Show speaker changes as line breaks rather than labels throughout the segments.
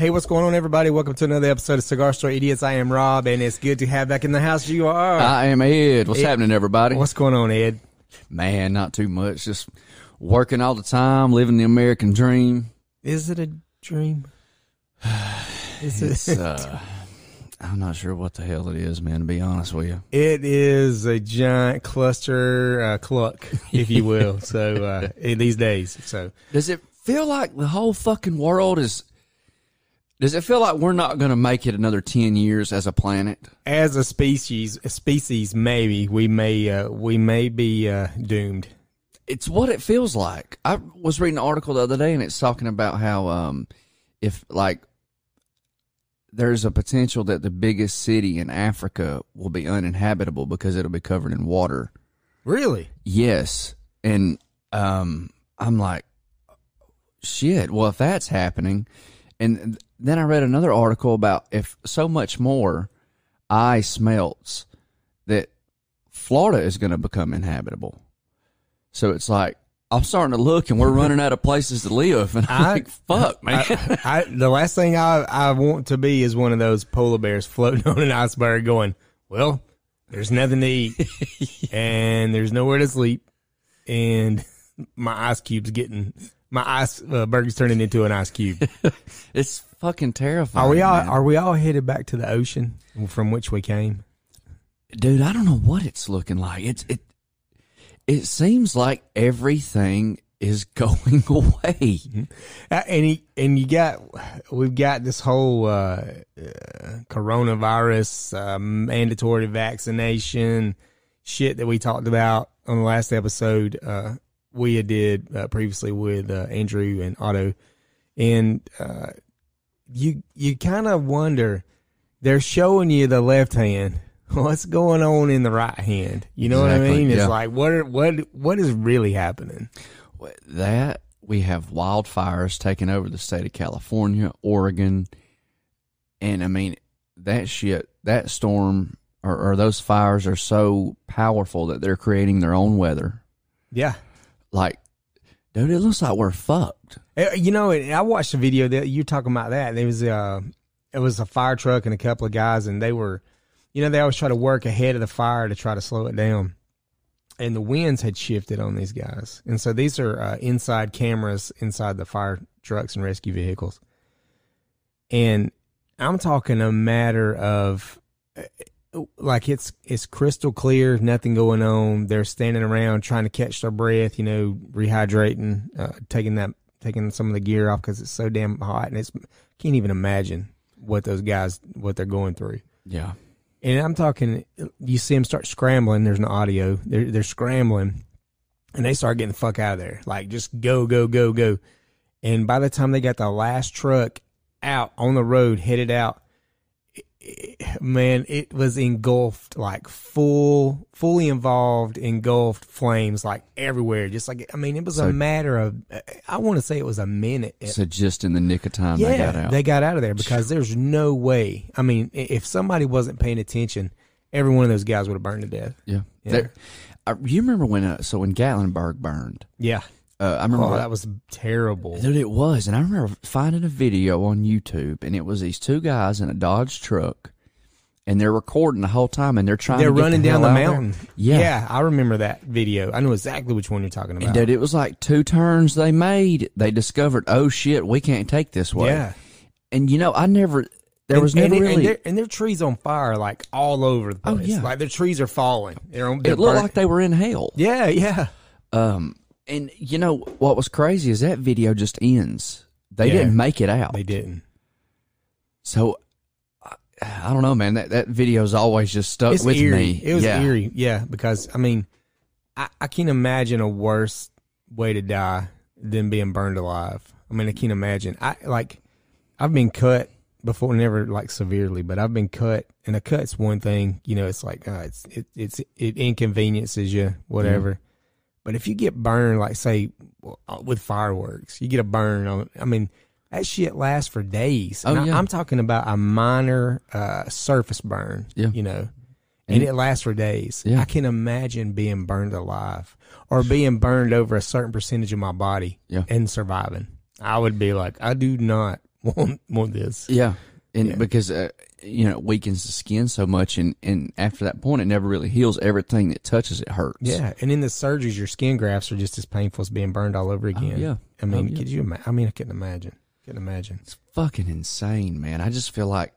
Hey, what's going on, everybody? Welcome to another episode of Cigar Store Idiots. I am Rob, and it's good to have back in the house. You are.
I am Ed. What's happening, everybody?
what's going on, Ed?
Man, not too much. Just working all the time, living the American dream.
Is it a dream? Is it?
It's, uh, I'm not sure what the hell it is, man, to be honest with you.
It is a giant cluster uh, cluck, if you will. so uh, in these days, so
Does it feel like the whole fucking world is. Does it feel like we're not going to make it another 10 years as a planet?
as a species, a species, maybe we may uh, we may be uh, doomed.
It's what it feels like. I was reading an article the other day and it's talking about how um if like there's a potential that the biggest city in Africa will be uninhabitable because it'll be covered in water.
Really?
Yes. And um I'm like shit, well if that's happening and then I read another article about if so much more ice melts that Florida is going to become inhabitable. So it's like I'm starting to look, and we're running out of places to live, and I'm
I-
like, "Fuck, man!"
I, I, the last thing I, I want to be is one of those polar bears floating on an iceberg going, well, there's nothing to eat and there's nowhere to sleep. And my ice cube's getting, my ice uh, burger's turning into an ice cube.
it's fucking terrifying.
Are we all,
man.
are we all headed back to the ocean from which we came?
dude? I don't know what it's looking like. It's it. It seems like everything is going away.
Uh, and he, and you got we've got this whole uh, uh, coronavirus uh, mandatory vaccination shit that we talked about on the last episode. Uh, we did uh, previously with uh, Andrew and Otto, and uh, you you kind of wonder they're showing you the left hand. What's going on in the right hand? You know what I mean? It's
yeah.
like what are, what what is really happening?
That we have wildfires taking over the state of California, Oregon, and I mean that shit. That storm or, or those fires are so powerful that they're creating their own weather.
Yeah.
Like, dude, it looks like we're fucked.
Uh, You know, I watched a video that you're talking about that. There was uh it was a fire truck and a couple of guys, and they were, you know, they always try to work ahead of the fire to try to slow it down. And the winds had shifted on these guys, and so these are uh, inside cameras inside the fire trucks and rescue vehicles. And I'm talking a matter of uh, like it's it's crystal clear, nothing going on. They're standing around trying to catch their breath, you know, rehydrating, uh, taking that taking some of the gear off because it's so damn hot, and it's can't even imagine what those guys what they're going through.
Yeah.
And I'm talking, you see them start scrambling. There's no audio. They're they're scrambling, and they start getting the fuck out of there. Like just go go go go. And by the time they got the last truck out on the road, headed out, man, it was engulfed like full, fully involved, engulfed flames like everywhere. Just like I mean, it was a matter of I want to say it was a minute.
So just in the nick of time,
Yeah,
they got out.
They got out of there because there's no way. I mean, if somebody wasn't paying attention, every one of those guys would have burned to death.
yeah.
Yeah.
There- you remember when? Uh, so when Gatlinburg burned,
Yeah.
Uh, I remember
Oh, that was terrible.
Dude, it was. And I remember finding a video on YouTube, and it was these two guys in a Dodge truck, and they're recording the whole time, and they're trying
They're running
the
down the mountain.
Yeah.
yeah, I remember that video. I know exactly which one you're talking about.
And dude, it was like two turns they made. They discovered, oh shit, we can't take this way.
yeah.
And you know, I never, there
And-
was never
and, and
really,
their- and their trees on fire like all over the
Oh, yeah.
Like their trees are falling. They're on, they're
it looked
burnt-
like they were in hell.
Yeah, yeah.
Um, and you know, what was crazy is that video just ends. They
Yeah.
didn't make it out.
They didn't.
So, I, I don't know, man. That, that video's always just stuck
it's
with
eerie.
me.
It was
yeah.
eerie, yeah. Because I mean, I, I can't imagine a worse way to die than being burned alive. I mean, I can't imagine. I like, I've been cut before, never like severely, but I've been cut, and a cut's one thing. You know, it's like uh, it's it, it's it inconveniences you, whatever. But if you get burned, like say uh, with fireworks, you get a burn on. I mean, that shit lasts for days.
Oh,
And I-
yeah.
I'm talking about a minor uh, surface burn.
Yeah.
you know, and it lasts for days.
Yeah.
I can imagine being burned alive or being burned over a certain percentage of my body
Yeah.
and surviving. I would be like, I do not want want this.
Yeah, and
Yeah.
because uh, you know it weakens the skin so much, and and after that point, it never really heals. Everything that touches it hurts.
Yeah, and in the surgeries, your skin grafts are just as painful as being burned all over oh, again.
yeah.
I mean,
Oh, yeah.
could you? Ima- I mean, I couldn't imagine. Couldn't imagine.
it's fucking insane, man. I just feel like,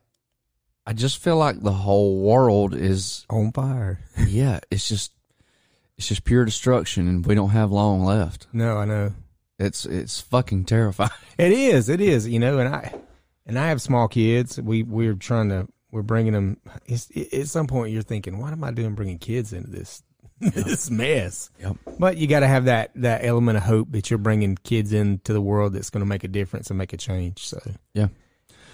I just feel like the whole world is
On fire.
yeah. It's just, it's just pure destruction, and we don't have long left.
No, I know.
It's it's fucking terrifying.
It is. It is. You know, and I and I have small kids. We we're trying to we're bringing them. It's, it, at some point, you're thinking, what am I doing bringing kids into this this mess?
Yep.
But you got to have that that element of hope that you're bringing kids into the world that's going to make a difference and make a change. So
Yeah.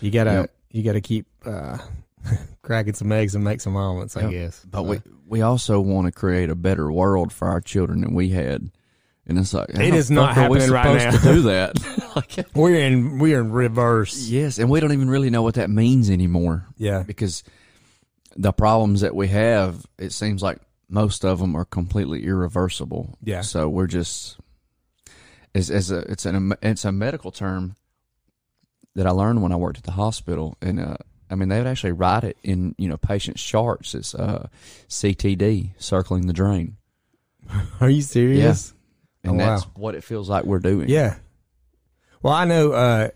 you gotta
Yep.
you gotta keep uh, cracking some eggs and make some omelets. I guess.
But we we also want to create a better world for our children than we had. And it's like
It is not happening right
supposed
now.
to do that. like,
we're in we're in reverse.
yes, and we don't even really know what that means anymore
Yeah.
because the problems that we have, it seems like most of them are completely irreversible.
Yeah.
So we're just as as a it's an it's a medical term that I learned when I worked at the hospital, and uh, I mean they would actually write it in you know patients' charts. It's uh, CTD, circling the drain.
Are you serious?
And
Oh, wow.
that's what it feels like we're doing.
Yeah. Well, I know uh,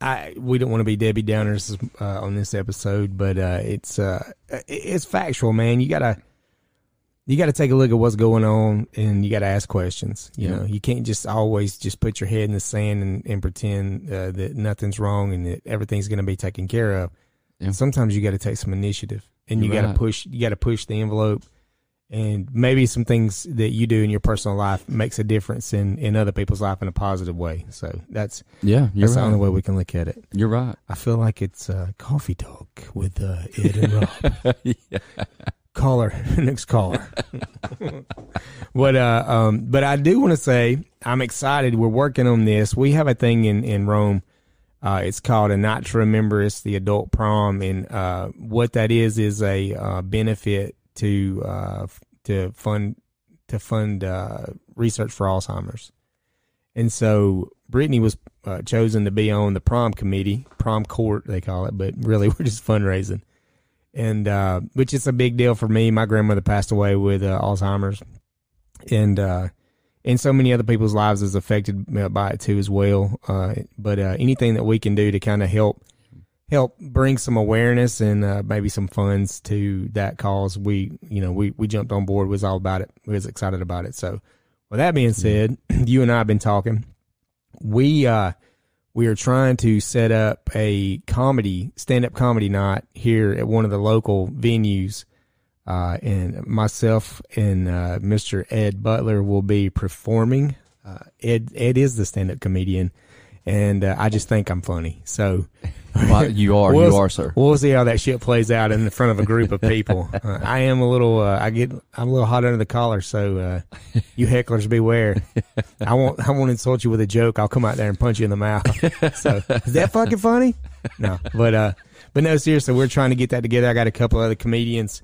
I we don't want to be Debbie Downers uh, on this episode, but uh, it's uh, it's factual, man. You gotta you gotta take a look at what's going on, and you gotta ask questions. You
Yeah.
know, you can't just always just put your head in the sand and, and pretend uh, that nothing's wrong and that everything's going to be taken care of.
Yeah.
Sometimes you got to take some initiative, and you
You're
got to
right.
push. You got to push the envelope. And maybe some things that you do in your personal life makes a difference in, in other people's life in a positive way. So that's
yeah, you're
that's the only way we can look at it.
You're right.
I feel like it's uh, coffee talk with uh, Ed and Rob.
yeah.
caller, next caller. but uh, um, but I do want to say I'm excited. We're working on this. We have a thing in in Rome. Uh, it's called a night to remember. It's the adult prom, and uh, what that is is a uh, benefit to uh, to fund to fund uh, research for Alzheimer's. And so Brittany was uh, chosen to be on the prom committee, prom court they call it, but really we're just fundraising and uh, which is a big deal for me. My grandmother passed away with uh, Alzheimer's, and uh, and so many other people's lives is affected uh, by it too as well. But anything that we can do to kind of help help bring some awareness and uh, maybe some funds to that cause, we you know we we jumped on board. Was all about it. We was excited about it. So with that being said, you and I have been talking. We uh we are trying to set up a comedy stand-up comedy night here at one of the local venues uh, and myself and uh, mr ed butler will be performing uh, ed ed is the stand-up comedian and uh, i just think i'm funny so
Well, you are.
We'll-
you are, sir.
we'll see how that shit plays out in front of a group of people. Uh, i am a little uh, i get i'm a little hot under the collar so uh, you hecklers beware. I won't i won't insult you with a joke. I'll come out there and punch you in the mouth. So is that fucking funny? No. But uh but no seriously we're trying to get that together. I got a couple other comedians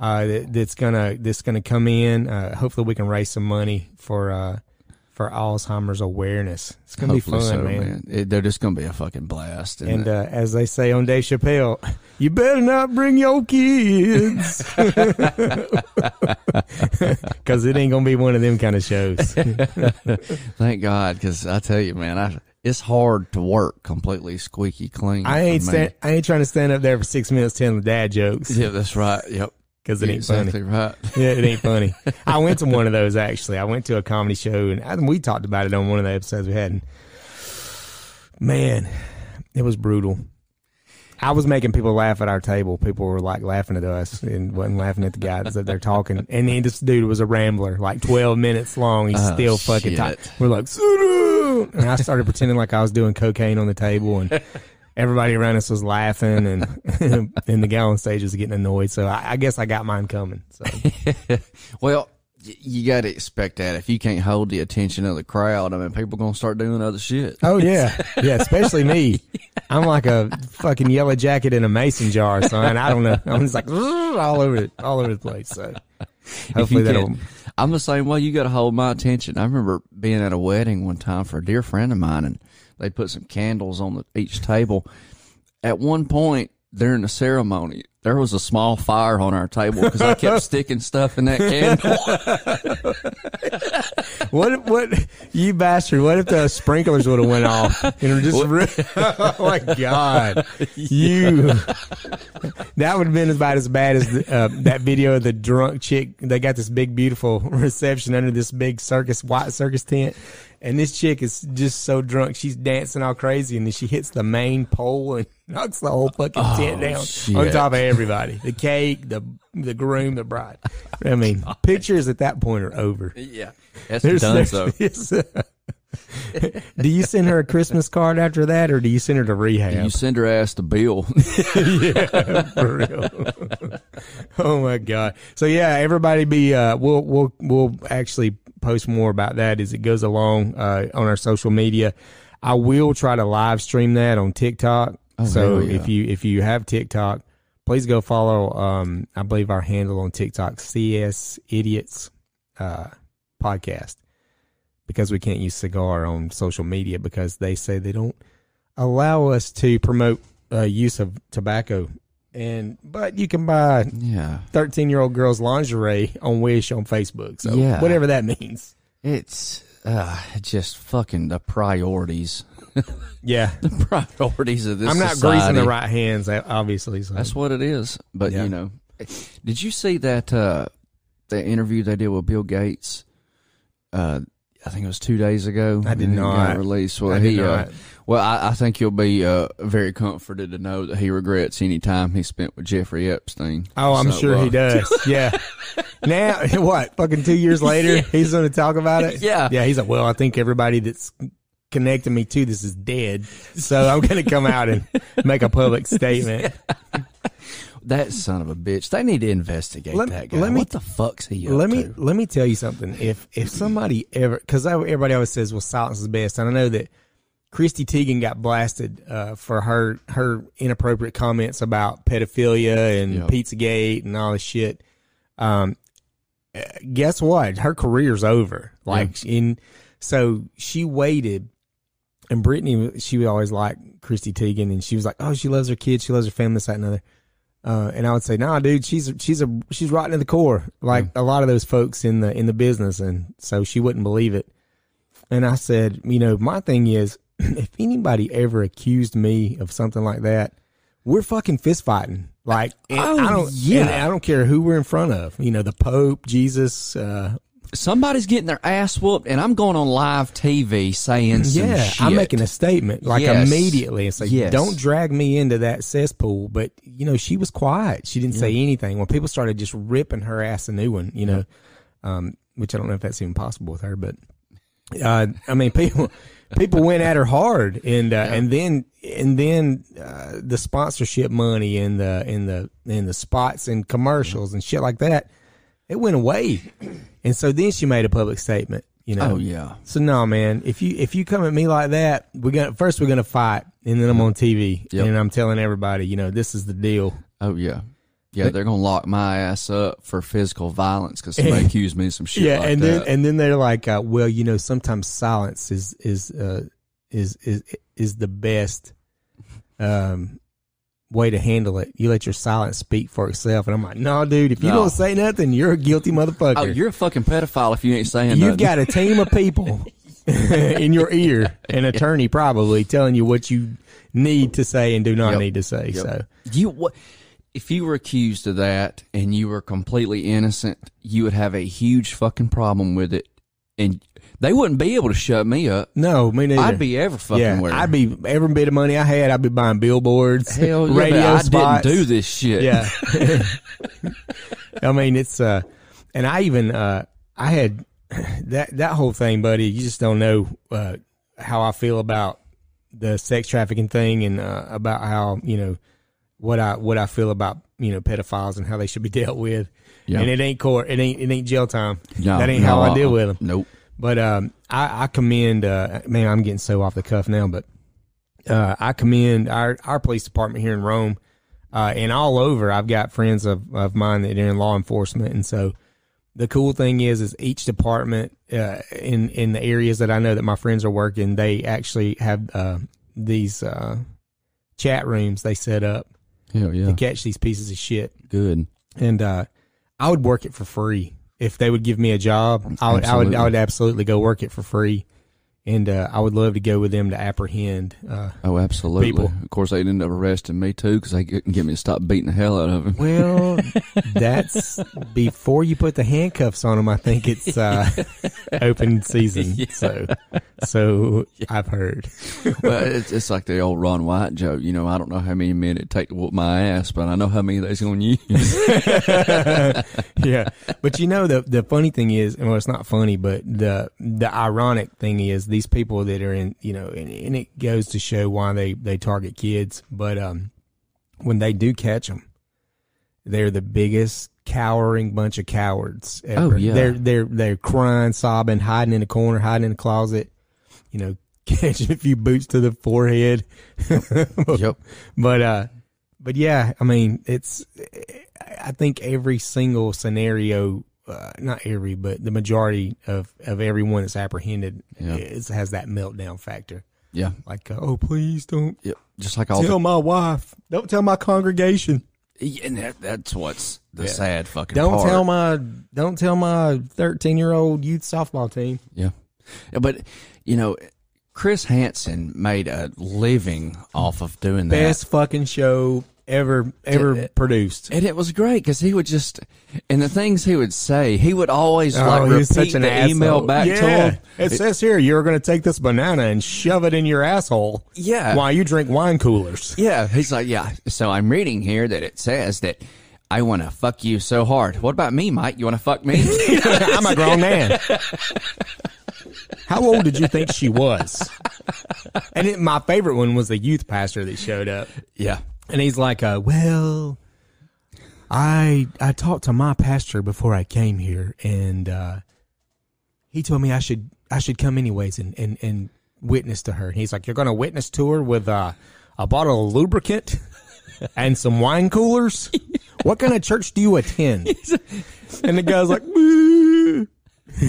uh that, that's gonna that's gonna come in. Uh hopefully we can raise some money for uh for alzheimer's awareness it's gonna
Hopefully
be fun
so,
man,
It, they're just gonna be a fucking blast.
and uh, as they say on Dave Chappelle, you better not bring your kids, because it ain't gonna be one of them kind of shows.
thank God, because I tell you, man, I, it's hard to work completely squeaky clean.
I ain't stand, I ain't trying to stand up there for six minutes telling dad jokes
Yeah, that's right. Yep,
because it
You're
ain't funny.
right.
Yeah, it ain't funny. I went to one of those actually. I went to a comedy show and I, we talked about it on one of the episodes we had. And man, it was brutal. I was making people laugh at our table. People were like laughing at us and wasn't laughing at the guys that they're talking. And then this dude was a rambler, like twelve minutes long. He's
Oh,
still fucking. We're like, "Sit and I started pretending like I was doing cocaine on the table, and everybody around us was laughing, and and the guy on stage was getting annoyed. So I, I guess I got mine coming. So.
Well, you got to expect that if you can't hold the attention of the crowd. I mean, people gonna start doing other shit.
Oh yeah, yeah. Especially me. I'm like a fucking yellow jacket in a mason jar, son. I don't know. I'm just like all over it, all over the place. So hopefully that'll.
I'm the same way. You got to hold my attention. I remember being at a wedding one time for a dear friend of mine, and they put some candles on the, each table. At one point during the ceremony, there was a small fire on our table because I kept sticking stuff in that candle.
What if, what you bastard? What if the sprinklers would have went off and just? Re- oh my god, you! That would have been about as bad as the, uh, that video of the drunk chick. They got this big beautiful reception under this big circus white circus tent, and this chick is just so drunk she's dancing all crazy, and then she hits the main pole and knocks the whole fucking tent down on top of everybody. The cake, the the groom, the bride. I mean, pictures at that point are over.
yeah, that's
There's,
done.
there's-
So
do you send her a Christmas card after that, or do you send her to rehab?
Do you send her ass to Bill.
yeah, for real. oh my god. So yeah, everybody be uh, we'll we'll we'll actually post more about that as it goes along uh, on our social media. I will try to live stream that on TikTok. so
yeah.
if you if you have TikTok, please go follow. Um, I believe our handle on TikTok CS Idiots uh, podcast because we can't use cigar on social media because they say they don't allow us to promote uh, use of tobacco. And but you can buy
yeah,
thirteen year old girls lingerie on Wish on Facebook. So
Yeah.
whatever that means.
it's uh, just fucking the priorities.
Yeah,
The priorities of this.
I'm not
society.
greasing the right hands, obviously. So.
That's what it is. But
Yeah.
you know, did you see that uh, the interview they did with Bill Gates? Uh, I think it was two days ago.
I did
and it got
not.
release. Well,
I
he, uh. Well, I, I think you'll be uh, very comforted to know that he regrets any time he spent with Jeffrey Epstein.
Oh, I'm
So,
sure
uh,
he does. Yeah. now, what? Fucking two years later, he's going to talk about it.
Yeah.
Yeah. He's like, well, I think everybody that's connecting me to this is dead, so I'm going to come out and make a public statement.
That son of a bitch. They need to investigate
Let-
that guy.
let me-
what the fuck's he up
let me
to?
let me tell you something. If if somebody ever, because everybody always says, "Well, silence is best," and I know that Chrissy Teigen got blasted uh, for her her inappropriate comments about pedophilia and
Yep.
Pizzagate and all this shit. Um, uh, guess what? Her career's over. Like in, so she waited, and Brittany, she would always like Chrissy Teigen, and she was like, "Oh, she loves her kids, she loves her family, this, that, and other." Uh, and I would say, nah, dude, she's she's a she's right to the core, like a lot of those folks in the in the business, and so she wouldn't believe it. And I said, you know, my thing is, if anybody ever accused me of something like that, we're fucking fist fighting. Like,
Oh,
I don't,
yeah.
I don't care who we're in front of. You know, the Pope, Jesus. Uh,
Somebody's getting their ass whooped, and I'm going on live TV saying
yeah. I'm making a statement like
Yes.
immediately and say,
Yes.
don't drag me into that cesspool. But you know, she was quiet. She didn't say anything. When people started just ripping her ass a new one, you know, um, which I don't know if that's even possible with her, but uh, I mean, people people went at her hard, and uh, and then and then uh, the sponsorship money and the and the and the spots and commercials and shit like that, it went away, and so then she made a public statement. You know,
Oh yeah.
so no, man. If you if you come at me like that, we're gonna first we're gonna fight, and then I'm on TV,
Yep.
and I'm telling everybody, you know, this is the deal.
Oh yeah. Yeah, they're gonna lock my ass up for physical violence because somebody accused me of some shit
yeah,
like
and
that.
then and then they're like, uh, well, you know, sometimes silence is is uh, is is is the best um way to handle it. You let your silence speak for itself, and I'm like, no, dude, if you
No.
don't say nothing, you're a guilty motherfucker.
oh, you're a fucking pedophile if you ain't saying
You've
nothing.
got a team of people in your ear, an attorney probably telling you what you need to say and do not
Yep.
need to say.
Yep.
So.
you what? If you were accused of that and you were completely innocent, you would have a huge fucking problem with it, and they wouldn't be able to shut me up.
No, me neither.
I'd be ever fucking
yeah,
where.
I'd be every bit of money I had. I'd be buying billboards,
Hell yeah,
radio
I
spots.
didn't do this shit.
Yeah, I mean it's uh, and I even uh, I had that that whole thing, buddy. You just don't know uh how I feel about the sex trafficking thing and uh, about how you know what I what I feel about you know pedophiles and how they should be dealt with.
Yeah.
And it ain't court. It ain't it ain't jail time.
No,
that ain't
no,
how I deal with them.
Nope.
But um, I, I commend. Uh, man, I'm getting so off the cuff now, but uh, I commend our our police department here in Rome, uh, and all over. I've got friends of, of mine that are in law enforcement, and so the cool thing is, is each department uh, in in the areas that I know that my friends are working, they actually have uh, these uh, chat rooms they set up
Hell yeah.
to catch these pieces of shit.
Good.
And uh, I would work it for free if they would give me a job. I would I would I would absolutely go work it for free. And uh, I would love to go with them to apprehend. Uh,
Oh, absolutely.
People.
Of course, they ended up arresting me too because they couldn't get me to stop beating the hell out of him.
well, that's before you put the handcuffs on them. I think it's uh, open season. So, so I've heard.
well, it's, it's like the old Ron White joke. You know, I don't know how many men it take to whoop my ass, but I know how many they's going to use.
yeah, but you know the the funny thing is, well, it's not funny, but the the ironic thing is these people that are in, you know, and, and it goes to show why they they target kids. But um, when they do catch them, they're the biggest cowering bunch of cowards. Ever.
Oh, yeah.
they're they're they're crying, sobbing, hiding in the corner, hiding in the closet. You know, catching a few boots to the forehead.
yep.
But uh, but yeah, I mean, it's. I think every single scenario, uh, not every, but the majority of of everyone that's apprehended
Yeah.
is, has that meltdown factor.
Yeah.
Like, uh, oh, please don't
Yep. Just like all
tell my wife, don't tell my congregation,
and that, that's what's the
Yeah.
sad fucking
don't
part.
tell my, don't tell my thirteen year old youth softball team.
Yeah. yeah. But, you know, Chris Hansen made a living off of doing that.
Best fucking show ever ever
Yeah.
produced.
And it was great because he would just, and the things he would say, he would always like
Oh, he
repeat
such an
the
asshole.
email back
yeah.
to him.
It says here you're going to take this banana and shove it in your asshole.
Yeah.
While you drink wine coolers.
Yeah, he's like, yeah. So I'm reading here that it says that I want to fuck you so hard. What about me, Mike? You want to fuck me?
I'm a grown man. How old did you think she was? And it, my favorite one was the youth pastor that showed up,
yeah.
And he's like, uh, "Well, I I talked to my pastor before I came here, and uh, he told me I should I should come anyways and and and witness to her." And he's like, "You're going to witness to her with uh, a bottle of lubricant and some wine coolers? What kind of church do you attend?" And the guy's like, "Boo."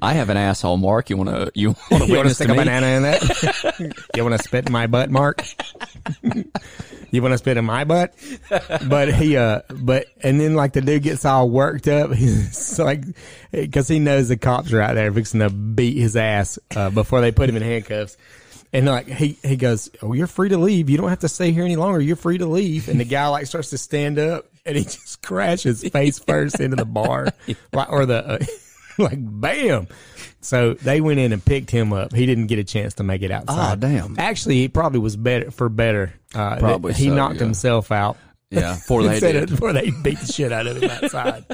I have an asshole, Mark. You want to you want to
You want to
witness
stick a
me?
banana in that? you want to spit in my butt, Mark? you want to spit in my butt? But he, uh, but and then like the dude gets all worked up. He's like, because he knows the cops are out there fixing to beat his ass uh, before they put him in handcuffs. And like he he goes, oh, you're free to leave. You don't have to stay here any longer. You're free to leave. And the guy like starts to stand up, and he just crashes face first into the bar, like or the. Uh, like bam. So they went in and picked him up. He didn't get a chance to make it outside.
Ah, damn.
Actually, he probably was better for better. Uh,
Probably
he
so,
knocked
yeah.
himself out.
Yeah, before they did.
before they beat the shit out of him outside.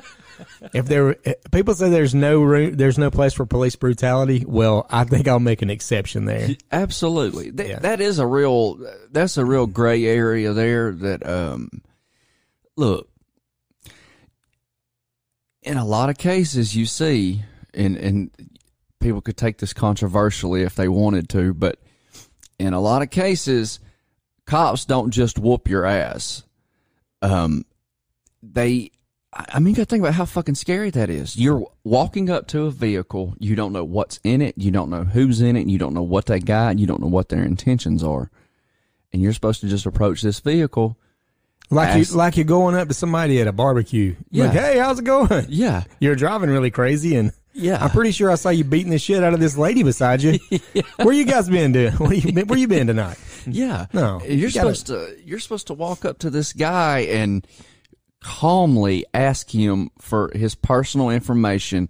if there, were- eh, people say there's no room, there's no place for police brutality. Well, I think I'll make an exception there.
Absolutely. Th-
Yeah.
That is a real that's a real gray area there that um look in a lot of cases you see and and people could take this controversially if they wanted to, but in a lot of cases cops don't just whoop your ass. Um they I mean, you got to think about how fucking scary that is. You're walking up to a vehicle, you don't know what's in it, you don't know who's in it, you don't know what they got, you don't know what their intentions are, and you're supposed to just approach this vehicle.
Like you, like you're going up to somebody at a barbecue.
Yeah.
Like, hey, how's it going?
Yeah,
You're driving really crazy, and
yeah.
I'm pretty sure I saw you beating the shit out of this lady beside you. yeah. Where you guys been to? Where you been, where you been tonight?
Yeah.
No,
You're
you gotta-
supposed to you're supposed to walk up to this guy and calmly ask him for his personal information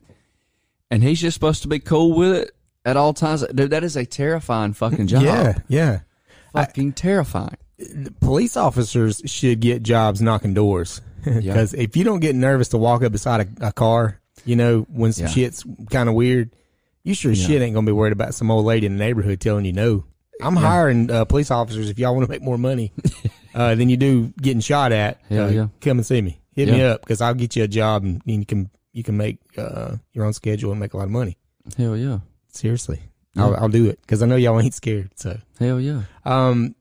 and he's just supposed to be cool with it at all times. Dude, that is a terrifying fucking job.
Yeah, yeah.
Fucking terrifying.
Police officers should get jobs knocking doors because if you don't get nervous to walk up beside a, a car, you know, when some
Yeah.
shit's kind of weird, you sure as shit ain't gonna be worried about some old lady in the neighborhood telling you no. I'm hiring uh, police officers if y'all want to make more money uh, than you do getting shot at. Uh,
yeah.
Come and see me. Hit me up because I'll get you a job and you can you can make uh, your own schedule and make a lot of money.
Hell yeah.
Seriously, I'll, I'll do it because I know y'all ain't scared. So.
Hell yeah.
Um,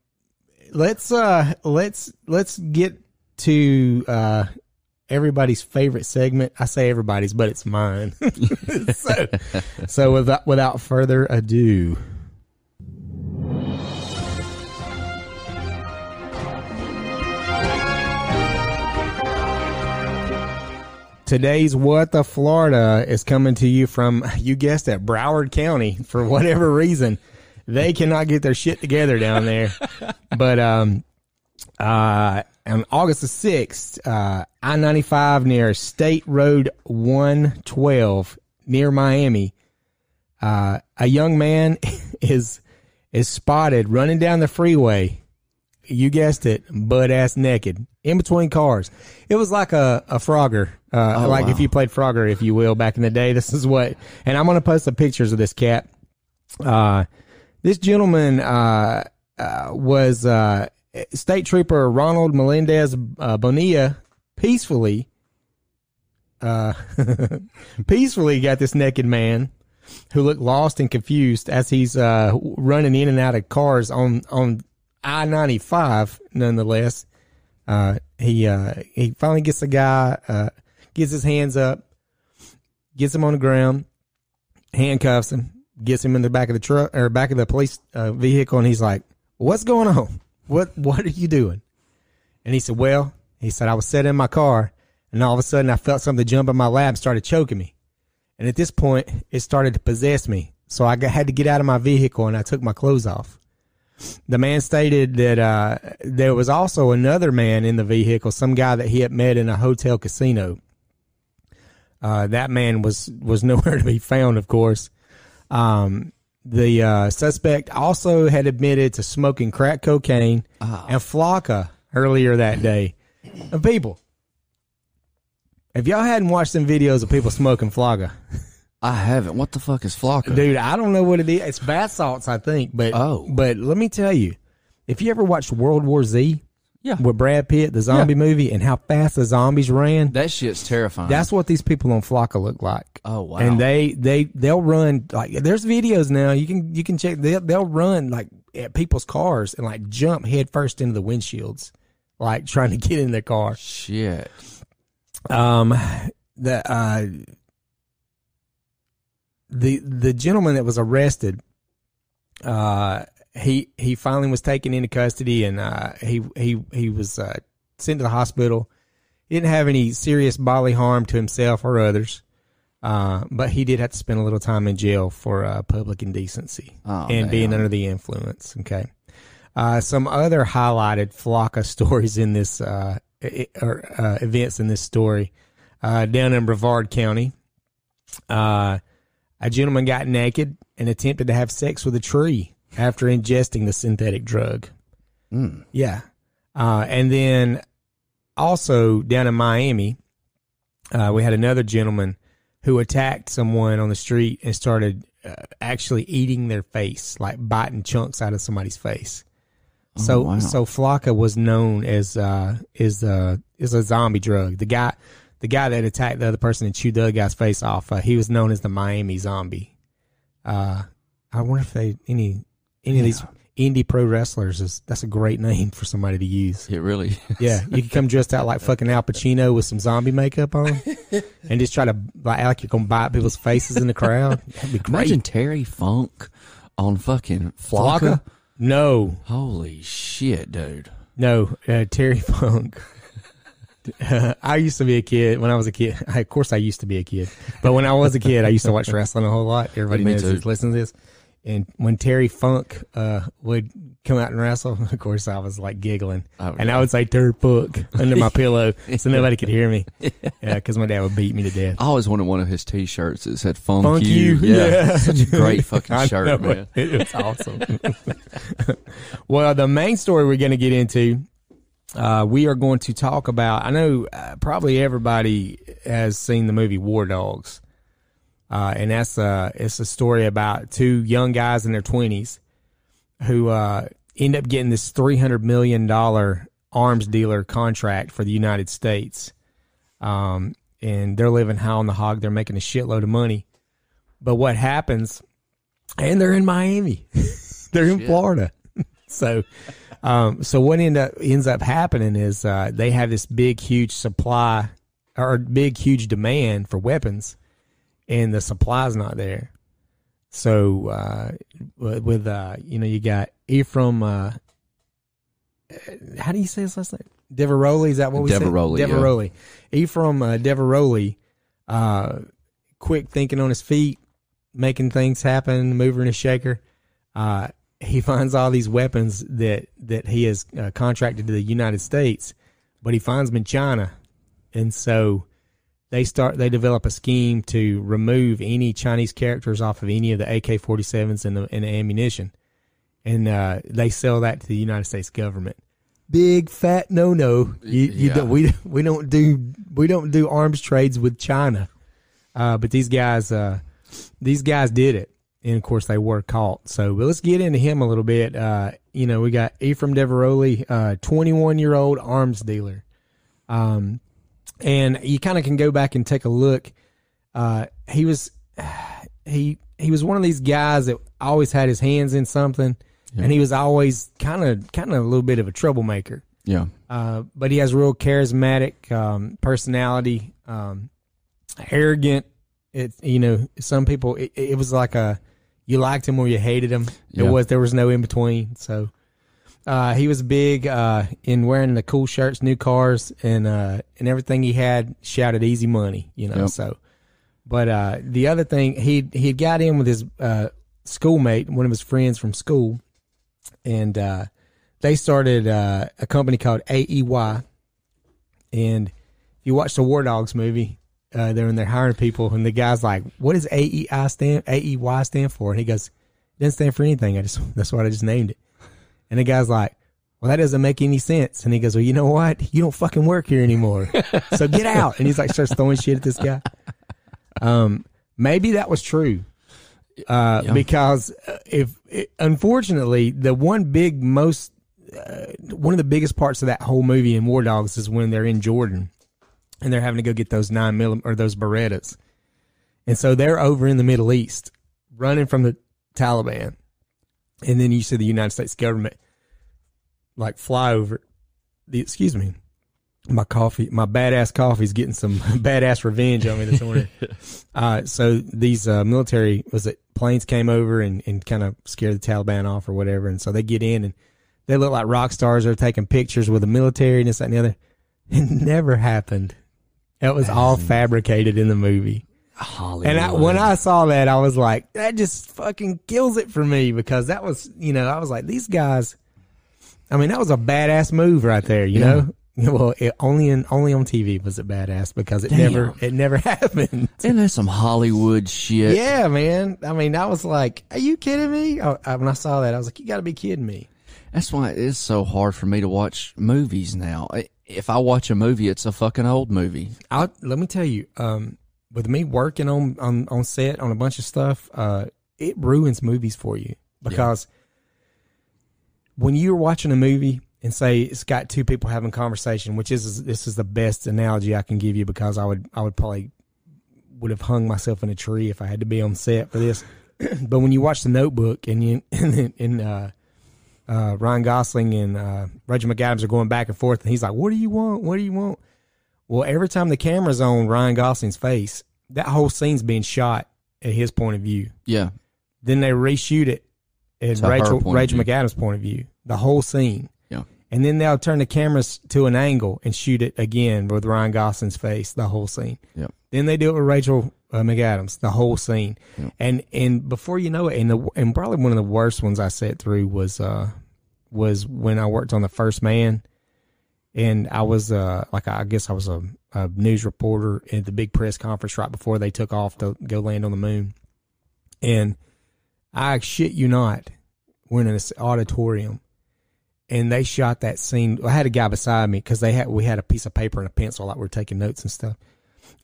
let's uh, let's let's get to uh, everybody's favorite segment. I say everybody's, but it's mine. so, so without without further ado. Today's What the Florida is coming to you from, you guessed it, Broward County. For whatever reason, they cannot get their shit together down there. but um, uh, on August the 6th, uh, I 95 near State Road 112 near Miami, uh, a young man is is spotted running down the freeway. You guessed it, butt ass naked in between cars. It was like a, a Frogger, uh,
Oh,
like
wow.
if you played Frogger, if you will, back in the day. This is what, and I'm going to post some pictures of this cat. Uh, this gentleman, uh, uh, was, uh, State Trooper Ronald Melendez uh, Bonilla peacefully, uh, peacefully got this naked man who looked lost and confused as he's uh, running in and out of cars on on I ninety five. Nonetheless, he he finally gets the guy, gets his hands up, gets him on the ground, handcuffs him, gets him in the back of the truck or back of the police uh, vehicle, and he's like, "What's going on? What what are you doing?" And he said, "Well," he said, "I was sitting in my car, and all of a sudden I felt something jump in my lap, started choking me." And at this point, it started to possess me. So I got, had to get out of my vehicle and I took my clothes off. The man stated that uh, there was also another man in the vehicle, some guy that he had met in a hotel casino. Uh, that man was was nowhere to be found, of course. Um, the uh, suspect also had admitted to smoking crack cocaine and flakka earlier that day. And people, if y'all hadn't watched some videos of people smoking flakka,
I haven't. What the fuck is Flakka?
Dude, I don't know what it is. It's bath salts, I think. But
Oh.
but let me tell you, if you ever watched World War Z
Yeah.
with Brad Pitt, the zombie movie, and how fast the zombies ran,
That shit's terrifying.
that's what these people on Flakka look like.
oh wow.
And they they they'll run like there's videos now you can you can check they'll they'll run like at people's cars and like jump head first into the windshields, like trying to get in their car.
shit.
Um, the uh, the the gentleman that was arrested, uh, he he finally was taken into custody and uh, he he he was uh, sent to the hospital. He didn't have any serious bodily harm to himself or others, uh, but he did have to spend a little time in jail for uh, public indecency
Oh,
and being under the influence. Okay. Uh, some other highlighted Flakka stories in this, uh, or uh, events in this story. Uh, down in Brevard County, uh, a gentleman got naked and attempted to have sex with a tree after ingesting the synthetic drug.
Mm.
Yeah. Uh, and then also down in Miami, uh, we had another gentleman who attacked someone on the street and started uh, actually eating their face, like biting chunks out of somebody's face. So,
wow.
so Flakka was known as uh, is uh, is a zombie drug. The guy, the guy that attacked the other person and chewed the other guy's face off, uh, he was known as the Miami Zombie. Uh, I wonder if they any any of these indie pro wrestlers is that's a great name for somebody to use.
It really.
Yeah, you could come dressed out like fucking Al Pacino with some zombie makeup on, and just try to like, like you're gonna bite people's faces in the crowd. That'd be great.
Imagine Terry Funk on fucking Flakka.
Flakka? No,
Holy shit, dude.
no, uh, Terry Funk. I used to be a kid when I was a kid. of course, I used to be a kid, but when I was a kid, I used to watch wrestling a whole lot. Everybody knows. Listen to this. And when Terry Funk uh, would come out and wrestle, of course, I was like giggling,
Oh,
and I would say "Terry Funk" under my pillow so nobody could hear me. Yeah, because my dad would beat me to death.
I always wanted one of his T-shirts that said "Funk,
Funk
you."
you, yeah.
such a great fucking shirt,
know
man.
it. It's awesome. well, the main story we're going to get into, uh, we are going to talk about. I know uh, probably everybody has seen the movie War Dogs, uh, and that's uh, it's a story about two young guys in their twenties who uh, end up getting this three hundred million dollar arms dealer contract for the United States. Um, and they're living high on the hog. They're making a shitload of money. But what happens? And they're in Miami. they're in Florida. so, um, so what end up ends up happening is uh, they have this big, huge supply or big huge demand for weapons, and the supply's not there. So uh, with uh, you know you got Efraim. Uh, how do you say his last name? Diveroli. Is that what we
Diveroli,
said?
yeah.
Diveroli. Efraim uh, Diveroli. Uh, quick thinking on his feet, making things happen, mover and a shaker. Uh, he finds all these weapons that that he has uh, contracted to the United States, but he finds them in China, and so they start they develop a scheme to remove any Chinese characters off of any of the AK forty sevens and the and the ammunition, and uh, they sell that to the United States government. Big fat no no. You, you
Yeah.
don't, we we don't do we don't do arms trades with China, uh, but these guys uh, these guys did it, and of course they were caught. So but let's get into him a little bit. Uh, you know, we got Efraim Diveroli, uh, 21 year old arms dealer. Um, and you kind of can go back and take a look. Uh, he was he he was one of these guys that always had his hands in something, and he was always kind of kind of a little bit of a troublemaker.
Yeah.
Uh, but he has real charismatic um, personality, um, arrogant. It you know some people it, it was like a you liked him or you hated him.
Yeah.
It was there was no in between. So uh, he was big uh, in wearing the cool shirts, new cars, and uh, and everything he had shouted easy money. You know
Yep.
so. But uh, the other thing he he got in with his uh, schoolmate, one of his friends from school, and uh, they started uh, a company called AEY. And if you watch the War Dogs movie, uh, they're in there hiring people, and the guy's like, "What does AEI stand AEY stand for?" And he goes, "It doesn't stand for anything. I just that's what I just named it." And the guy's like, "Well, that doesn't make any sense." And he goes, "Well, you know what? You don't fucking work here anymore, so get out." And he's like, starts throwing shit at this guy. Um, maybe that was true uh,
Yeah.
because uh, if it, unfortunately the one big most uh, one of the biggest parts of that whole movie in War Dogs is when they're in Jordan and they're having to go get those nine millim or those Berettas, and so they're over in the Middle East running from the Taliban, and then you see the United States government like fly over the excuse me my coffee my badass coffee is getting some badass revenge on me this morning uh, so these uh, military was it planes came over and, and kind of scared the Taliban off or whatever, and so they get in and they look like rock stars. They're taking pictures with the military and this that, and the other. It never happened. It was all fabricated in the movie.
Hollywood.
And I, when I saw that, I was like, that just fucking kills it for me because that was, you know, I was like, these guys. I mean, that was a badass move right there. You
Yeah.
know, well, it, only in only on TV was it badass because it never it never happened.
and that's some Hollywood shit.
Yeah, man. I mean, I was like, "Are you kidding me?" I, I, when I saw that, I was like, "You got to be kidding me."
That's why it is so hard for me to watch movies now. If I watch a movie, it's a fucking old movie.
I let me tell you, um, with me working on on on set on a bunch of stuff, uh, it ruins movies for you because when you're watching a movie and say it's got two people having conversation, which is this is the best analogy I can give you because I would I would probably would have hung myself in a tree if I had to be on set for this. but when you watch The Notebook and you and, and uh, uh, Ryan Gosling and uh, Rachel McAdams are going back and forth, and he's like, "What do you want? What do you want?" Well, every time the camera's on Ryan Gosling's face, that whole scene's being shot at his point of view.
Yeah.
Then they reshoot it at
To
Rachel Rachel. McAdams' point of view, the whole scene.
Yeah.
And then they'll turn the cameras to an angle and shoot it again with Ryan Gosling's face, the whole scene.
Yep.
Then they do it with Rachel uh, McAdams, the whole scene.
Yep.
And and before you know it, and the and probably one of the worst ones I sat through was uh was when I worked on the First Man, and I was uh like I guess I was a, a news reporter at the big press conference right before they took off to go land on the moon, and I shit you not, we're in this auditorium and they shot that scene. I had a guy beside me because they had we had a piece of paper and a pencil, like we are taking notes and stuff.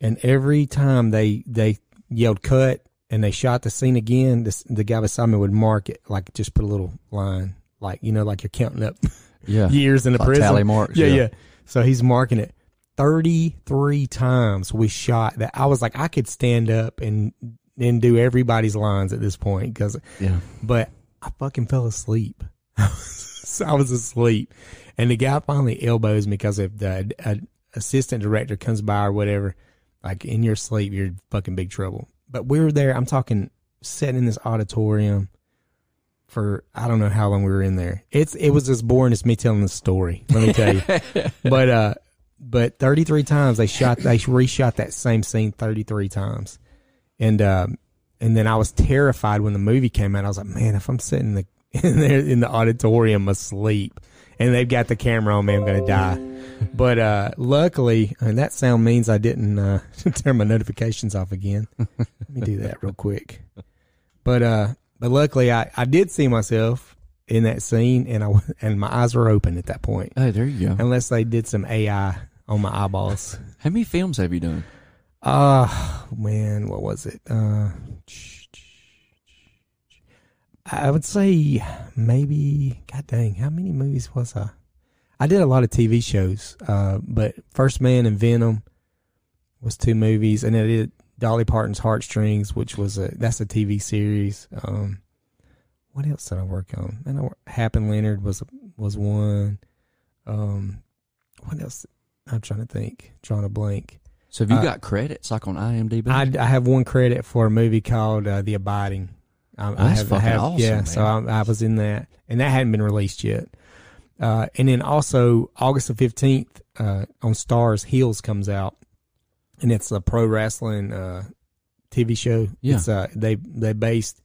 And every time they they yelled cut and they shot the scene again, this, the guy beside me would mark it, like just put a little line, like you know, like you're counting up
Yeah.
years in the
Like
prison.
tally marks,
Yeah,
yeah.
yeah. So he's marking it. Thirty three times we shot that. I was like, I could stand up and and do everybody's lines at this point because
Yeah.
but I fucking fell asleep. so I was asleep, and the guy finally elbows me because if the a, assistant director comes by or whatever, like in your sleep, you're fucking big trouble. But we were there. I'm talking sitting in this auditorium for I don't know how long we were in there. It's it was as boring as me telling the story. Let me tell you. but uh, but 33 times they shot they reshot that same scene 33 times, and um, and then I was terrified when the movie came out. I was like, man, if I'm sitting in the in there in the auditorium asleep, and they've got the camera on me, I'm gonna die. But uh, luckily, and that sound means I didn't uh, turn my notifications off again. Let me do that real quick. But uh, but luckily, I, I did see myself in that scene, and I and my eyes were open at that point.
Hey, there you go.
Unless they did some AI on my eyeballs.
How many films have you done?
Uh man, what was it? Uh, I would say maybe. God dang, how many movies was I? I did a lot of TV shows, uh, but First Man and Venom was two movies, and I did Dolly Parton's Heartstrings, which was a that's a TV series. Um, what else did I work on? I know Happen Leonard was was one. Um, what else? I'm trying to think. Drawing a blank.
So have you
Uh,
got credits like on IMDb?
I, I have one credit for a movie called uh, The Abiding. I, I
that's
have, I
fucking
have-
awesome,
Yeah,
man.
so I, I was in that, and that hadn't been released yet. Uh, and then also August the fifteenth uh, on Starz Heels comes out, and it's a pro wrestling uh, TV show.
Yeah.
It's, uh, they they based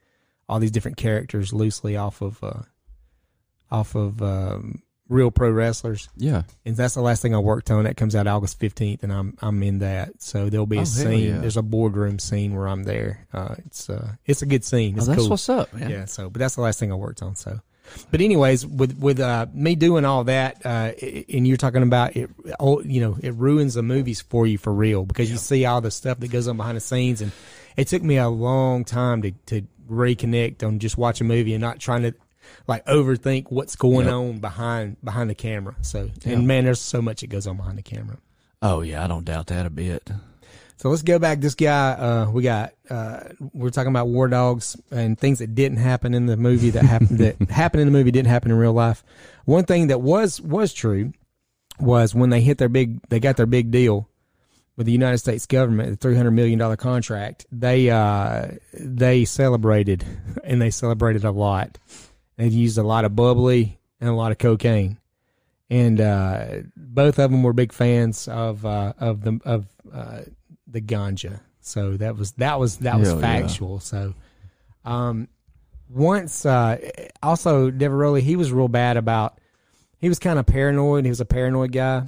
all these different characters loosely off of uh, off of um, real pro wrestlers
yeah.
and that's the last thing I worked on. That comes out August fifteenth, and I'm I'm in that. So there'll be
Oh,
a
hell
scene.
yeah.
There's a boardroom scene where I'm there. Uh, it's uh, it's a good scene.
Oh, that's
cool.
what's up, man.
yeah. So, but that's the last thing I worked on. So, but anyways, with with uh, me doing all that, uh, and you're talking about it, oh, you know, it ruins the movies for you for real because you see all the stuff that goes on behind the scenes, and it took me a long time to to reconnect on just watch a movie and not trying to like overthink what's going
Yep.
on behind behind the camera. So,
Yeah.
and man, there's so much that goes on behind the camera.
Oh yeah, I don't doubt that a bit.
So let's go back. This guy, uh, we got, uh, we're talking about war dogs and things that didn't happen in the movie that happened, that happened in the movie didn't happen in real life. One thing that was, was true was when they hit their big, they got their big deal with the United States government, the $300 million contract. They, uh, they celebrated and they celebrated a lot. They used a lot of bubbly and a lot of cocaine. And, uh, both of them were big fans of, uh, of the, of, uh, the ganja. So that was that was that was
Hell yeah.
factual. So um once uh also Diveroli he was real bad about he was kind of paranoid. He was a paranoid guy.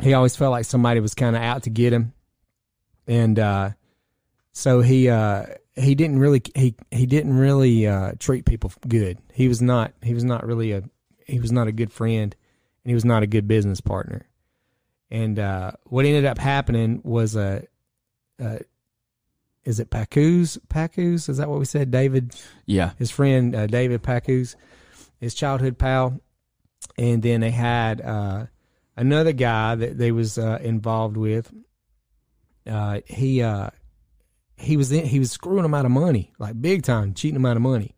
He always felt like somebody was kind of out to get him. And uh so he uh he didn't really he he didn't really uh treat people good. He was not he was not really a he was not a good friend and he was not a good business partner. And uh, what ended up happening was a, uh, is it Packouz? Packouz? Is that what we said? David,
Yeah.
his friend uh, David Packouz, his childhood pal, and then they had uh, another guy that they was uh, involved with. Uh, he uh, he was in, he was screwing them out of money, like big time, cheating them out of money.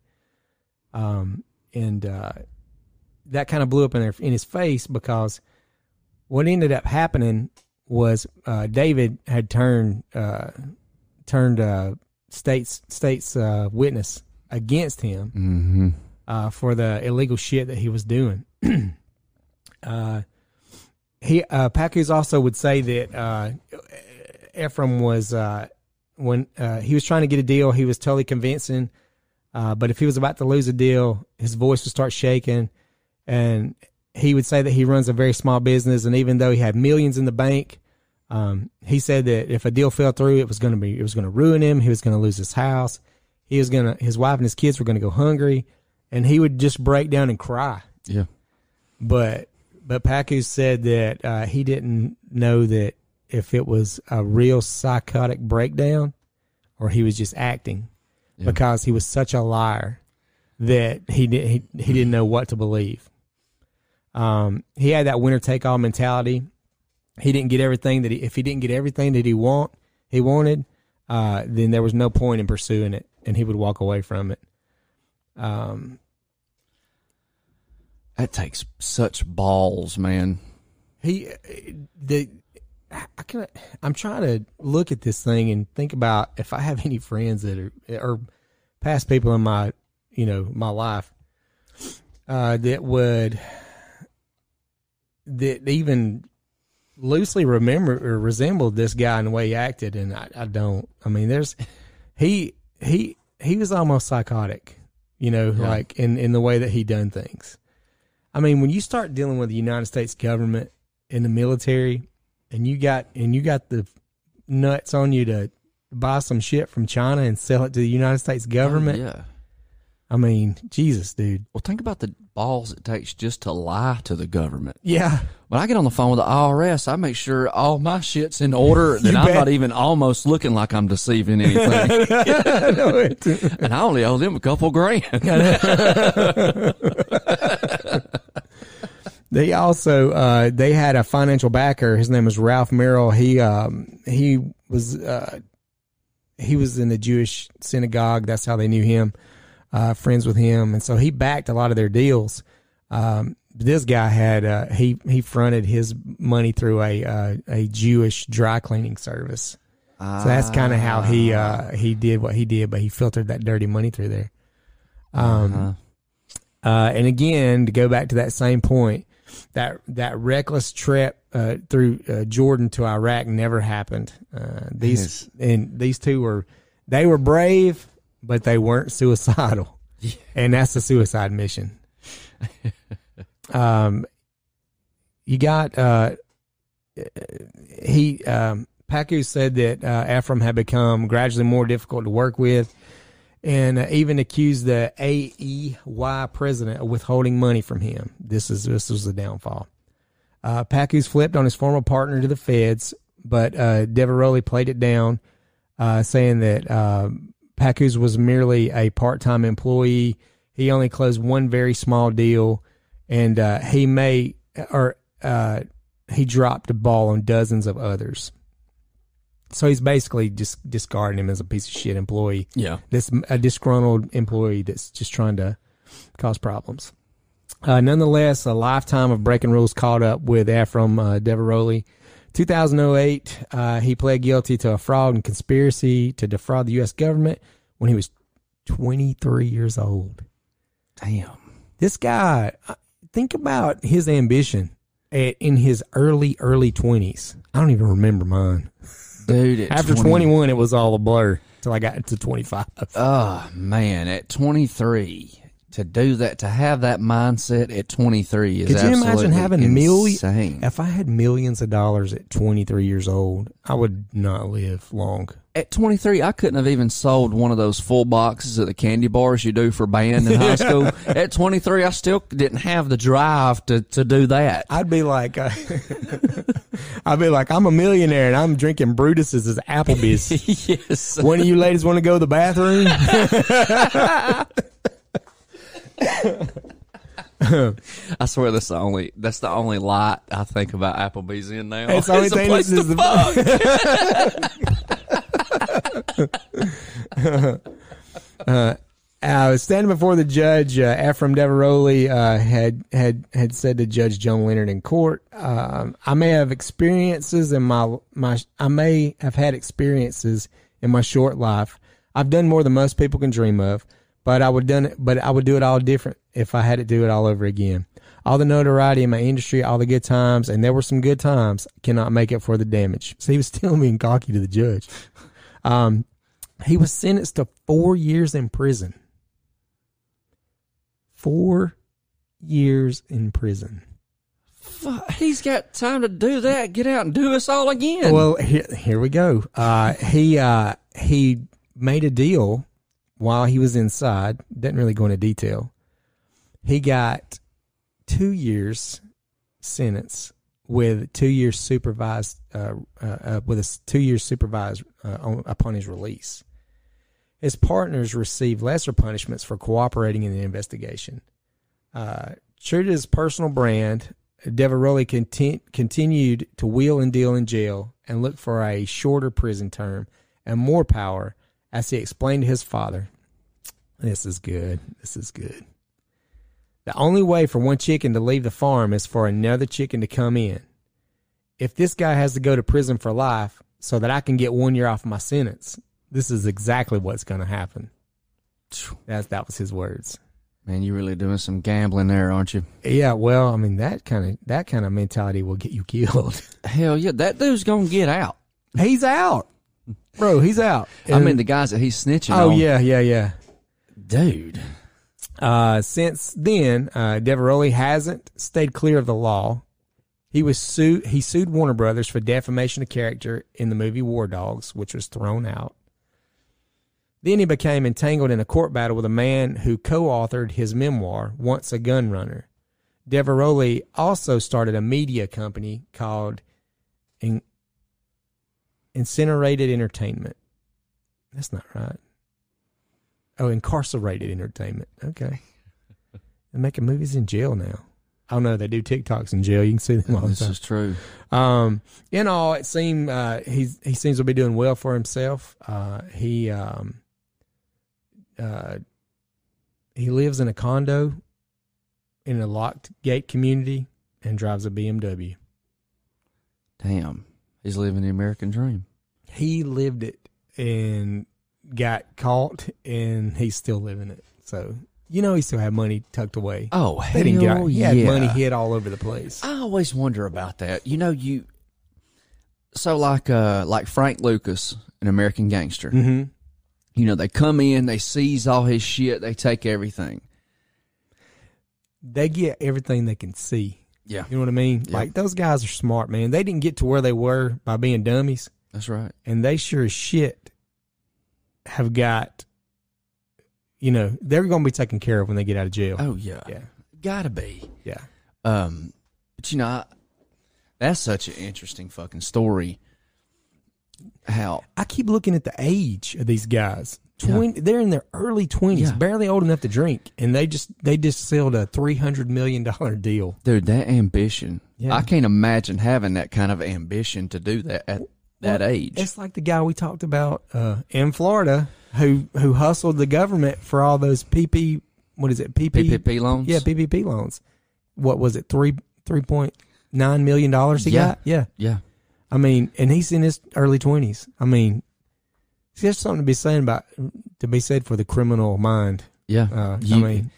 Um, and uh, that kind of blew up in their in his face because what ended up happening was uh, David had turned uh, turned uh, state's state's uh, witness against him
Mm-hmm.
uh, for the illegal shit that he was doing. uh, he uh, Packouz also would say that uh, Efraim was uh, when uh, he was trying to get a deal, he was totally convincing. Uh, but if he was about to lose a deal, his voice would start shaking, and he would say that he runs a very small business, and even though he had millions in the bank, um, he said that if a deal fell through, it was going to be it was going to ruin him. He was going to lose his house. He was gonna his wife and his kids were going to go hungry, and he would just break down and cry.
Yeah.
But but Packouz said that uh, he didn't know that if it was a real psychotic breakdown or he was just acting
Yeah.
because he was such a liar that he did he, he didn't know what to believe. Um, he had that winner take all mentality. He didn't get everything that he, if he didn't get everything that he want he wanted, uh, then there was no point in pursuing it, and he would walk away from it. Um,
That takes such balls, man.
he the I can I'm trying to look at this thing and think about if I have any friends that are or past people in my you know my life uh, that would that even loosely remember or resembled this guy in the way he acted, and I, I don't. I mean, there's he he he was almost psychotic, you know,
Yeah.
like in in the way that he done things. I mean, when you start dealing with the United States government and the military, and you got and you got the nuts on you to buy some shit from China and sell it to the United States oh, government.
Oh, yeah.
I mean, Jesus, dude.
Well, think about the balls it takes just to lie to the government.
Yeah.
When I get on the phone with the IRS, I make sure all my shit's in order,
and
I'm
bet.
not even almost looking like I'm deceiving anything.
I
and I only owe them a couple grand.
They also uh, they had a financial backer. His name was Ralph Merrill. He um, he was uh, he was in the Jewish synagogue. That's how they knew him. Uh, friends with him, and so he backed a lot of their deals. Um, this guy had uh, he he fronted his money through a uh, a Jewish dry cleaning service. So that's kind of how he uh, he did what he did, but he filtered that dirty money through there. Um,
Uh-huh.
uh, and again, to go back to that same point, that that reckless trip uh, through uh, Jordan to Iraq never happened. Uh, these and these two were they were brave, but they weren't suicidal, and that's a suicide mission. um, you got uh, he um, Packouz said that uh, Efraim had become gradually more difficult to work with and uh, even accused the AEY president of withholding money from him. This is this was the downfall. Uh, Packouz flipped on his former partner to the feds, but uh, Diveroli played it down, uh, saying that uh, was merely a part-time employee. He only closed one very small deal, and uh, he may or uh, he dropped the ball on dozens of others. So he's basically just discarding him as a piece of shit employee
Yeah.
this a disgruntled employee that's just trying to cause problems. Uh, nonetheless, a lifetime of breaking rules caught up with Efraim uh, Diveroli. 2008, uh, he pled guilty to a fraud and conspiracy to defraud the U.S. government when he was 23 years old.
Damn.
This guy, uh, think about his ambition at, in his early, early 20s. I don't even remember mine.
Dude,
After
20
21, it was all a blur until I got to 25.
Oh man, at 23 to do that, to have that mindset at 23 is
Could you imagine having million?
insane.
If I had millions of dollars at 23 years old, I would not live long.
At 23, I couldn't have even sold one of those full boxes of the candy bars you do for band in high school. At 23, I still didn't have the drive to, to do that.
I'd be like, uh, I'd be like, I'm a millionaire and I'm drinking Brutus's as Applebee's.
yes.
One of you ladies want to go to the bathroom?
I swear that's the only that's the only light I think about Applebee's in now.
It's the only
a
thing
place
that's-
to fuck.
Uh, standing before the judge, uh, Efraim Diveroli uh, had had had said to Judge Joan Leonard in court, um, "I may have experiences in my my I may have had experiences in my short life. I've done more than most people can dream of, but I would done it, but I would do it all different if I had to do it all over again. All the notoriety in my industry, all the good times, and there were some good times, cannot make up for the damage." So he was still being cocky to the judge. Um, he was sentenced to four years in prison. Four years in prison.
He's got time to do that. Get out and do us all again.
Well, here, here we go. Uh, he uh, he made a deal while he was inside. Didn't really go into detail. He got two years sentence with two years supervised uh, uh, uh, with a two years supervised uh, on, upon his release. His partners received lesser punishments for cooperating in the investigation. Uh, true to his personal brand, Diveroli contin- continued to wheel and deal in jail and look for a shorter prison term and more power, as he explained to his father. This is good. This is good. The only way for one chicken to leave the farm is for another chicken to come in. if this guy has to go to prison for life so that I can get one year off my sentence, this is exactly what's going to happen. That's that was his words.
Man, you're really doing some gambling there, aren't you?
Yeah, well, I mean that kind of that kind of mentality will get you killed.
Hell yeah, that dude's gonna get out.
he's out, bro. He's out.
I mean, the guys that he's snitching
oh
on.
yeah, yeah, yeah.
dude.
Uh, since then, uh, Diveroli hasn't stayed clear of the law. He was sued. He sued Warner Brothers for defamation of character in the movie War Dogs, which was thrown out. Then he became entangled in a court battle with a man who co-authored his memoir, Once a Gun Runner. Diveroli also started a media company called In- Incinerated Entertainment. That's not right. Oh, incarcerated entertainment. Okay. They're making movies in jail now. Oh no, they do TikToks in jail. You can see them all the
This
time.
is true.
Um, in all, it seemed uh, he's he seems to be doing well for himself. Uh, he um, uh, he lives in a condo in a locked gate community and drives a BMW.
Damn, he's living the American dream.
He lived it and got caught, and he's still living it. So you know he still had money tucked away.
Oh
They didn't get
hell
he
yeah!
had money hid all over the place.
I always wonder about that. You know, you so like uh like Frank Lucas, an American gangster.
Mm-hmm.
You know, they come in, they seize all his shit, they take everything.
They get everything they can see.
Yeah,
You know what I mean?
Yep.
Like those guys are smart, man. They didn't get to where they were by being dummies,
that's right.
and they sure as shit have got. You know, they're going to be taken care of when they get out of jail.
Oh yeah,
Yeah,
gotta be.
yeah.
Um, but you know, I, that's such an interesting fucking story. How
I keep looking at the age of these guys.
Yeah.
They're in their early twenties,
Yeah.
barely old enough to drink, and they just they just sold a three hundred million dollar deal.
dude, that ambition.
Yeah.
I can't imagine having that kind of ambition to do that at that
Well,
age.
It's like the guy we talked about uh, in Florida who who hustled the government for all those PP. What is it? PP.
PPP loans.
Yeah, PPP loans. What was it? Three three point nine million dollars he
Yeah.
got. Yeah,
yeah.
I mean, and he's in his early twenties. I mean, there's something to be saying about to be said for the criminal mind.
Yeah.
Uh, I mean,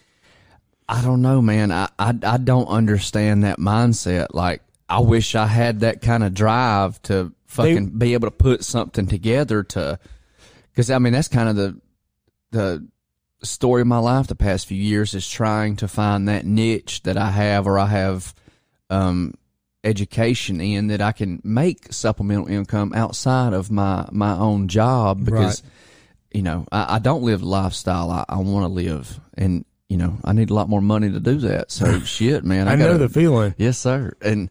I don't know, man. I, I I don't understand that mindset. Like, I wish I had that kind of drive to fucking be able to put something together to, because I mean that's kind of the the story of my life the past few years is trying to find that niche that I have or I have um education in that I can make supplemental income outside of my my own job because you know I, I don't live lifestyle I, I want to live and you know I need a lot more money to do that so shit man
I, know
gotta-
the feeling.
Yes, sir. And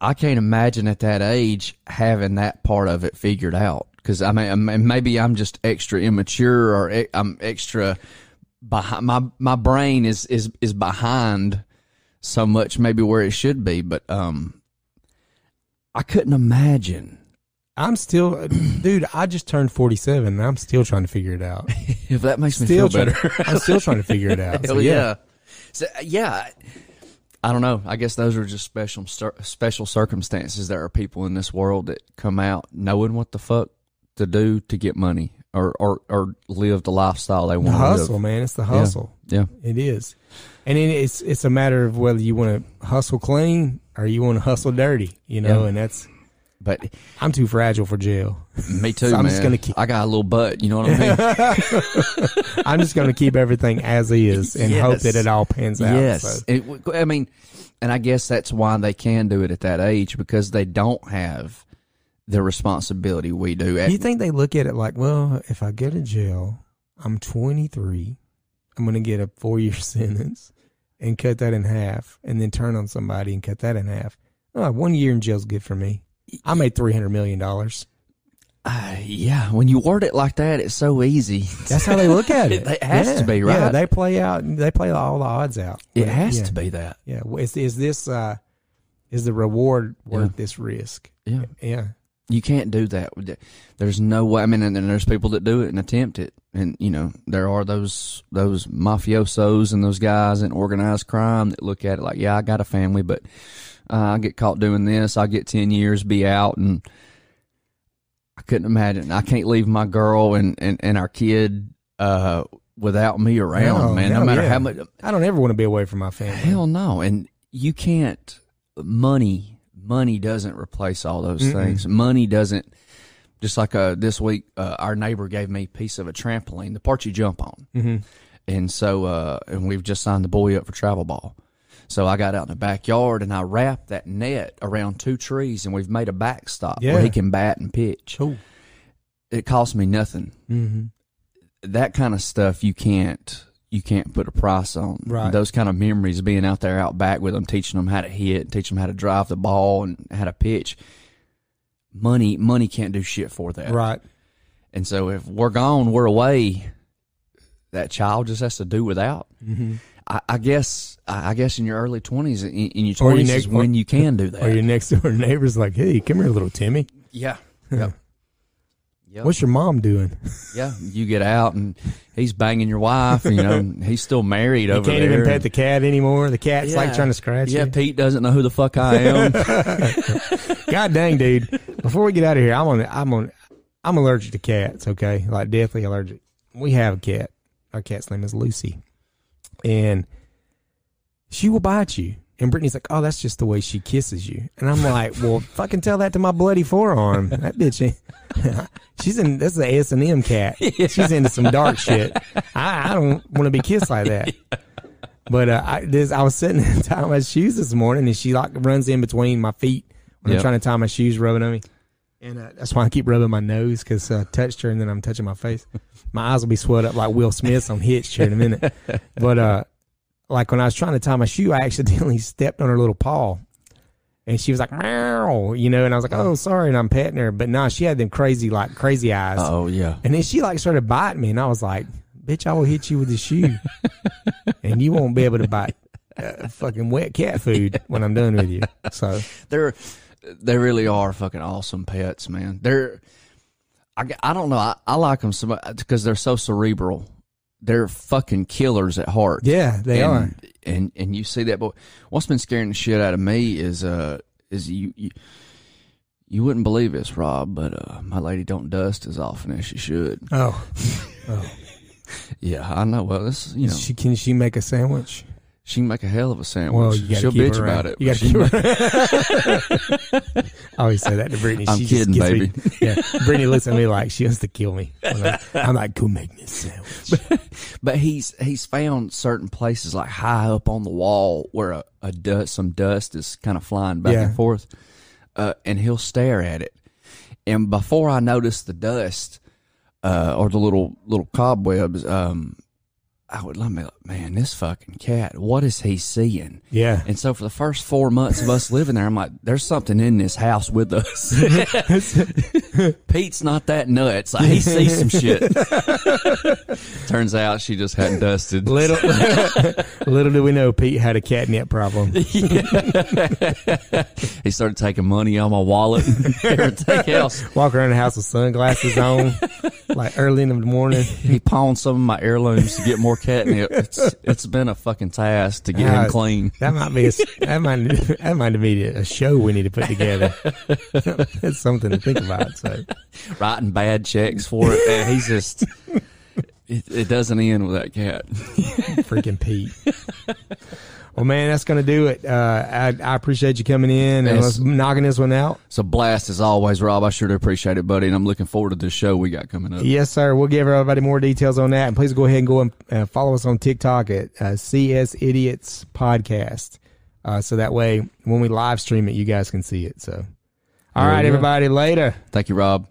I can't imagine at that age having that part of it figured out. Because I mean, maybe I'm just extra immature, or I'm extra behind. My my brain is is is behind so much, maybe where it should be. But um, I couldn't imagine
I'm still, dude. I just turned 47. and I'm still trying to figure it out.
if that makes me feel better.
I'm still trying to figure it out. So,
Hell yeah. So, yeah. I don't know. I guess those are just special special circumstances. There are people in this world that come out knowing what the fuck to do to get money or or, or live the lifestyle they want to
hustle,
live.
man. It's the hustle.
Yeah.
It is, and it, it's it's a matter of whether you want to hustle clean or you want to hustle dirty. You know,
Yeah.
and that's
But
I'm too fragile for jail.
me too,
So I'm
man.
just gonna keep-
I got a little butt. You know what I mean?
I'm just going to keep everything as is and hope that it all pans out.
yes.
So,
It I mean, and I guess that's why they can do it at that age because they don't have the responsibility we do. At,
do you think they look at it like, well, if I go to jail, I'm 23, I'm going to get a four year sentence and cut that in half, and then turn on somebody and cut that in half. Oh, one year in jail's good for me. I made three hundred million dollars.
Uh, yeah, when you word it like that, it's so easy.
That's how they look at it.
It has
Yeah.
to be, right.
Yeah, they play out. They play all the odds out.
It has
yeah.
to be that.
Yeah. Is is this uh, is the reward worth
Yeah.
this risk?
Yeah.
Yeah.
You can't do that. There's no way. I mean, and, and there's people that do it and attempt it, and you know there are those those mafiosos and those guys in organized crime that look at it like, yeah, I got a family, but uh, I get caught doing this, I get ten years, be out, and I couldn't imagine. I can't leave my girl and and, and our kid uh, without me around,
No,
man. No
hell
matter
yeah.
how much.
I don't ever want to be away from my family.
Hell no. And you can't money money doesn't replace all those things. Money doesn't just like uh this week uh, our neighbor gave me a piece of a trampoline, the part you jump on. Mm-hmm. And so uh and we've just signed the boy up for travel ball. So I got out in the backyard and I wrapped that net around two trees and we've made a backstop
Yeah.
where he can bat and pitch.
Cool.
It cost me nothing.
Mm-hmm.
That kind of stuff you can't you can't put a price on.
Right.
Those kind of memories, being out there out back with them, teaching them how to hit, teaching them how to drive the ball and how to pitch. Money, money can't do shit for that.
Right.
And so if we're gone, we're away. That child just has to do without.
Mm-hmm.
I, I guess. I guess in your early twenties, in, in your twenties is when you can do that.
Or your next door neighbor's like, "Hey, come here, little Timmy.
yeah. Yep. Yep.
What's your mom doing?"
Yeah, you get out and he's banging your wife. You know, he's still married over there.
You
over
can't
there.
even pet the cat anymore. The cat's like trying to scratch
Yeah,
you.
Pete doesn't know who the fuck I am.
God dang, dude. Before we get out of here, I'm on. I'm on. I'm allergic to cats. Okay, like deathly allergic. We have a cat. Our cat's name is Lucy, and she will bite you. And Brittany's like, "Oh, that's just the way she kisses you." And I'm like, "Well, fucking tell that to my bloody forearm. That bitch, she's in. This is an S&M cat. She's into some dark shit. I, I don't want to be kissed like that." But uh, I, this, I was sitting and tying my shoes this morning, and she like runs in between my feet when
Yep.
I'm trying to tie my shoes, rubbing on me. And uh, that's why I keep rubbing my nose because uh, I touched her and then I'm touching my face. My eyes will be swelled up like Will Smith's on Hitched here in a minute. But uh, like when I was trying to tie my shoe, I accidentally stepped on her little paw. And she was like, meow, you know, and I was like, oh, sorry. And I'm petting her. But no, she had them crazy, like crazy eyes.
oh yeah.
And then she like started biting me, and I was like, "Bitch, I will hit you with the shoe, and you won't be able to bite uh, fucking wet cat food when I'm done with you." So
They're they really are fucking awesome pets, man. They're I, I don't know. I, I like them so much because they're so cerebral. They're fucking killers at heart.
yeah, they
and,
are.
And and you see that, but what's been scaring the shit out of me is uh is you you, you wouldn't believe this, Rob, but uh my lady don't dust as often as she should.
Oh, oh.
Yeah, I know. Well, this you know
she can she make a sandwich?
She can make a hell of a sandwich.
Well,
She'll bitch about it.
You got to keep her. I always say that to Brittany.
I'm
she just
kidding,
me-
baby.
yeah, Brittany looks at me like she wants to kill me. I'm like, I'm like, go make me a sandwich.
But he's he's found certain places like high up on the wall where a, a dust, some dust is kind of flying back
Yeah.
and forth, uh, and he'll stare at it. And before I notice the dust uh, or the little little cobwebs, um, I would let me like, man, this fucking cat, what is he seeing?
Yeah,
And so for the first four months of us living there, I'm like, there's something in this house with us. Pete's not that nuts. Like, he sees some shit. Turns out she just hadn't dusted.
little little do we know Pete had a catnip problem.
He started taking money on my wallet and everything else.
Walk around the house with sunglasses on, like early in the morning.
He pawned some of my heirlooms to get more catnip. It's it's been a fucking task to get
Uh,
him clean.
That might be a, that might that might be a show we need to put together. It's something to think about. So
Writing bad checks for it. And he's just it, it doesn't end with that cat.
freaking Pete. Well, man, that's gonna do it. Uh, I, I appreciate you coming in and knocking this one out.
It's a blast as always, Rob. I sure do appreciate it, buddy, and I'm looking forward to this show we got coming up.
Yes, sir. We'll give everybody more details on that, and please go ahead and go and uh, follow us on TikTok at uh, CS Idiots Podcast, uh, so that way when we live stream it, you guys can see it. So, all
There
right, everybody, later.
Thank you, Rob.